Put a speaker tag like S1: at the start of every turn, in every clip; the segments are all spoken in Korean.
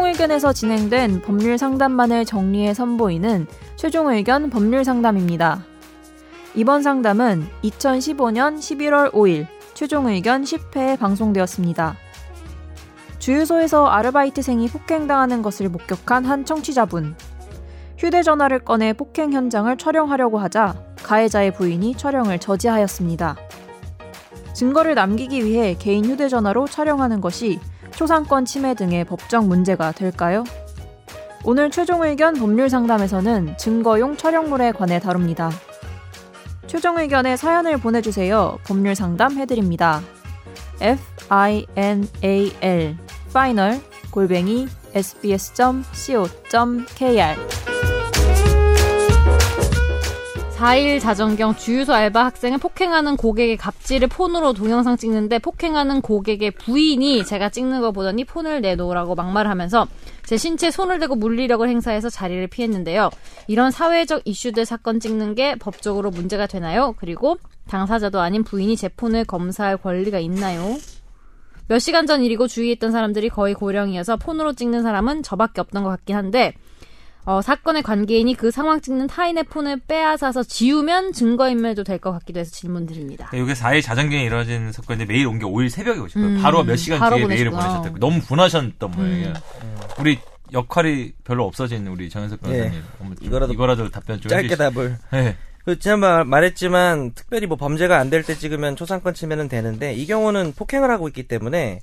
S1: 사법연에서 진행된 법률 상담만을 정리해 선보이는 최종 의견 법률 상담입니다. 이번 상담은 2015년 11월 5일 최종 의견 10회에 방송되었습니다. 주유소에서 아르바이트생이 폭행당하는 것을 목격한 한 청취자분. 휴대전화를 꺼내 폭행 현장을 촬영하려고 하자 가해자의 부인이 촬영을 저지하였습니다. 증거를 남기기 위해 개인 휴대전화로 촬영하는 것이 초상권 침해 등의 법적 문제가 될까요? 오늘 최종 의견 법률 상담에서는 증거용 촬영물에 관해 다룹니다. 최종 의견에 사연을 보내주세요. 법률 상담 해드립니다. f i n a l final 골뱅이 sbs.co.kr
S2: 4일 자정경 주유소 알바 학생을 폭행하는 고객의 갑질을 폰으로 동영상 찍는데 폭행하는 고객의 부인이 제가 찍는 거 보더니 폰을 내놓으라고 막말을 하면서 제 신체에 손을 대고 물리력을 행사해서 자리를 피했는데요. 이런 사회적 이슈들 사건 찍는 게 법적으로 문제가 되나요? 그리고 당사자도 아닌 부인이 제 폰을 검사할 권리가 있나요? 몇 시간 전 일이고 주위에 있던 사람들이 거의 고령이어서 폰으로 찍는 사람은 저밖에 없던 것 같긴 한데 어, 사건의 관계인이 그 상황 찍는 타인의 폰을 빼앗아서 지우면 증거인멸도 될 것 같기도 해서 질문 드립니다.
S3: 네, 이게 4일 자정경에 이루어진 사건인데 메일 온 게 5일 새벽에 오신 거예요. 음, 바로 몇 시간
S2: 바로
S3: 뒤에
S2: 보내셨구나.
S3: 메일을 보내셨다고. 너무 분하셨던 모양이에요.
S4: 음.
S3: 우리 역할이 별로 없어진 우리 정현석 변호사님.
S4: 예.
S3: 한번 좀
S4: 이거라도
S3: 이거라도 답변 좀
S4: 짧게
S3: 해주시죠.
S4: 답을.
S3: 네.
S4: 그 지난번 말했지만 특별히 뭐 범죄가 안 될 때 찍으면 초상권 침해는 되는데 이 경우는 폭행을 하고 있기 때문에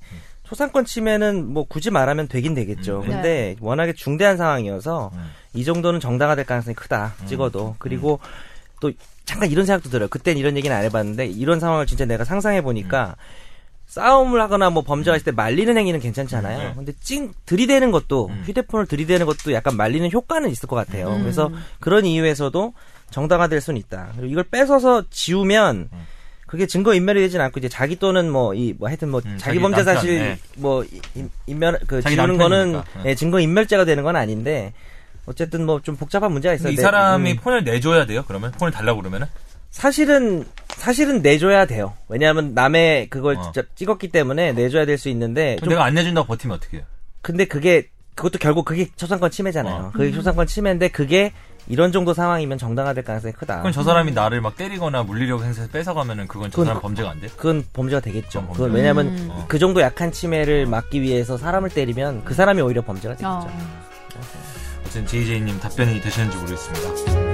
S4: 초상권 침해는 뭐 굳이 말하면 되긴 되겠죠.
S3: 음.
S4: 근데 워낙에 중대한 상황이어서
S3: 음.
S4: 이 정도는 정당화될 가능성이 크다. 찍어도 그리고 또 잠깐 이런 생각도 들어요. 그땐 이런 얘기는 안 해봤는데 이런 상황을 진짜 내가 상상해 보니까 싸움을 하거나 뭐 범죄가 있을 때 말리는 행위는 괜찮잖아요.
S3: 네.
S4: 근데 찡 들이대는 것도
S3: 음.
S4: 휴대폰을 들이대는 것도 약간 말리는 효과는 있을 것 같아요.
S2: 음.
S4: 그래서 그런 이유에서도 정당화될 수는 있다. 그리고 이걸 뺏어서 지우면
S3: 음.
S4: 그게 증거 인멸이 되진 않고 이제 자기 또는 뭐이뭐 하여튼 뭐
S3: 음,
S4: 자기
S3: 자기
S4: 범죄 사실
S3: 네.
S4: 뭐 인- 인멸 그 지우는 거는.
S3: 네.
S4: 예, 증거 인멸죄가 되는 건 아닌데 어쨌든 뭐 좀 복잡한 문제가 있어요.
S3: 이
S4: 네,
S3: 사람이
S4: 음.
S3: 폰을 내줘야 돼요. 그러면 폰을 달라고 그러면은
S4: 사실은 사실은 내줘야 돼요. 왜냐하면 남의 그걸
S3: 어.
S4: 진짜 찍었기 때문에 내줘야 될 수 있는데
S3: 그럼
S4: 좀
S3: 내가 안 내준다고 버티면 어떻게 해요?
S4: 근데 그게 그것도 결국 그게 초상권 침해잖아요.
S3: 어.
S4: 그게 초상권 침해인데 그게 이런 정도 상황이면 정당화될 가능성이 크다.
S3: 그럼 저 사람이 나를 막 때리거나 물리력 행사해서 뺏어가면은 그건 저
S4: 그건
S3: 사람
S4: 그-
S3: 범죄가 안 돼?
S4: 그건 범죄가 되겠죠.
S3: 그건
S4: 그건
S3: 범죄.
S4: 왜냐하면
S2: 음.
S3: 어.
S4: 그 정도 약한 침해를 막기 위해서 사람을 때리면 그 사람이 오히려 범죄가 되겠죠.
S2: 어.
S3: 어쨌든 JJ님 답변이 되셨는지 모르겠습니다.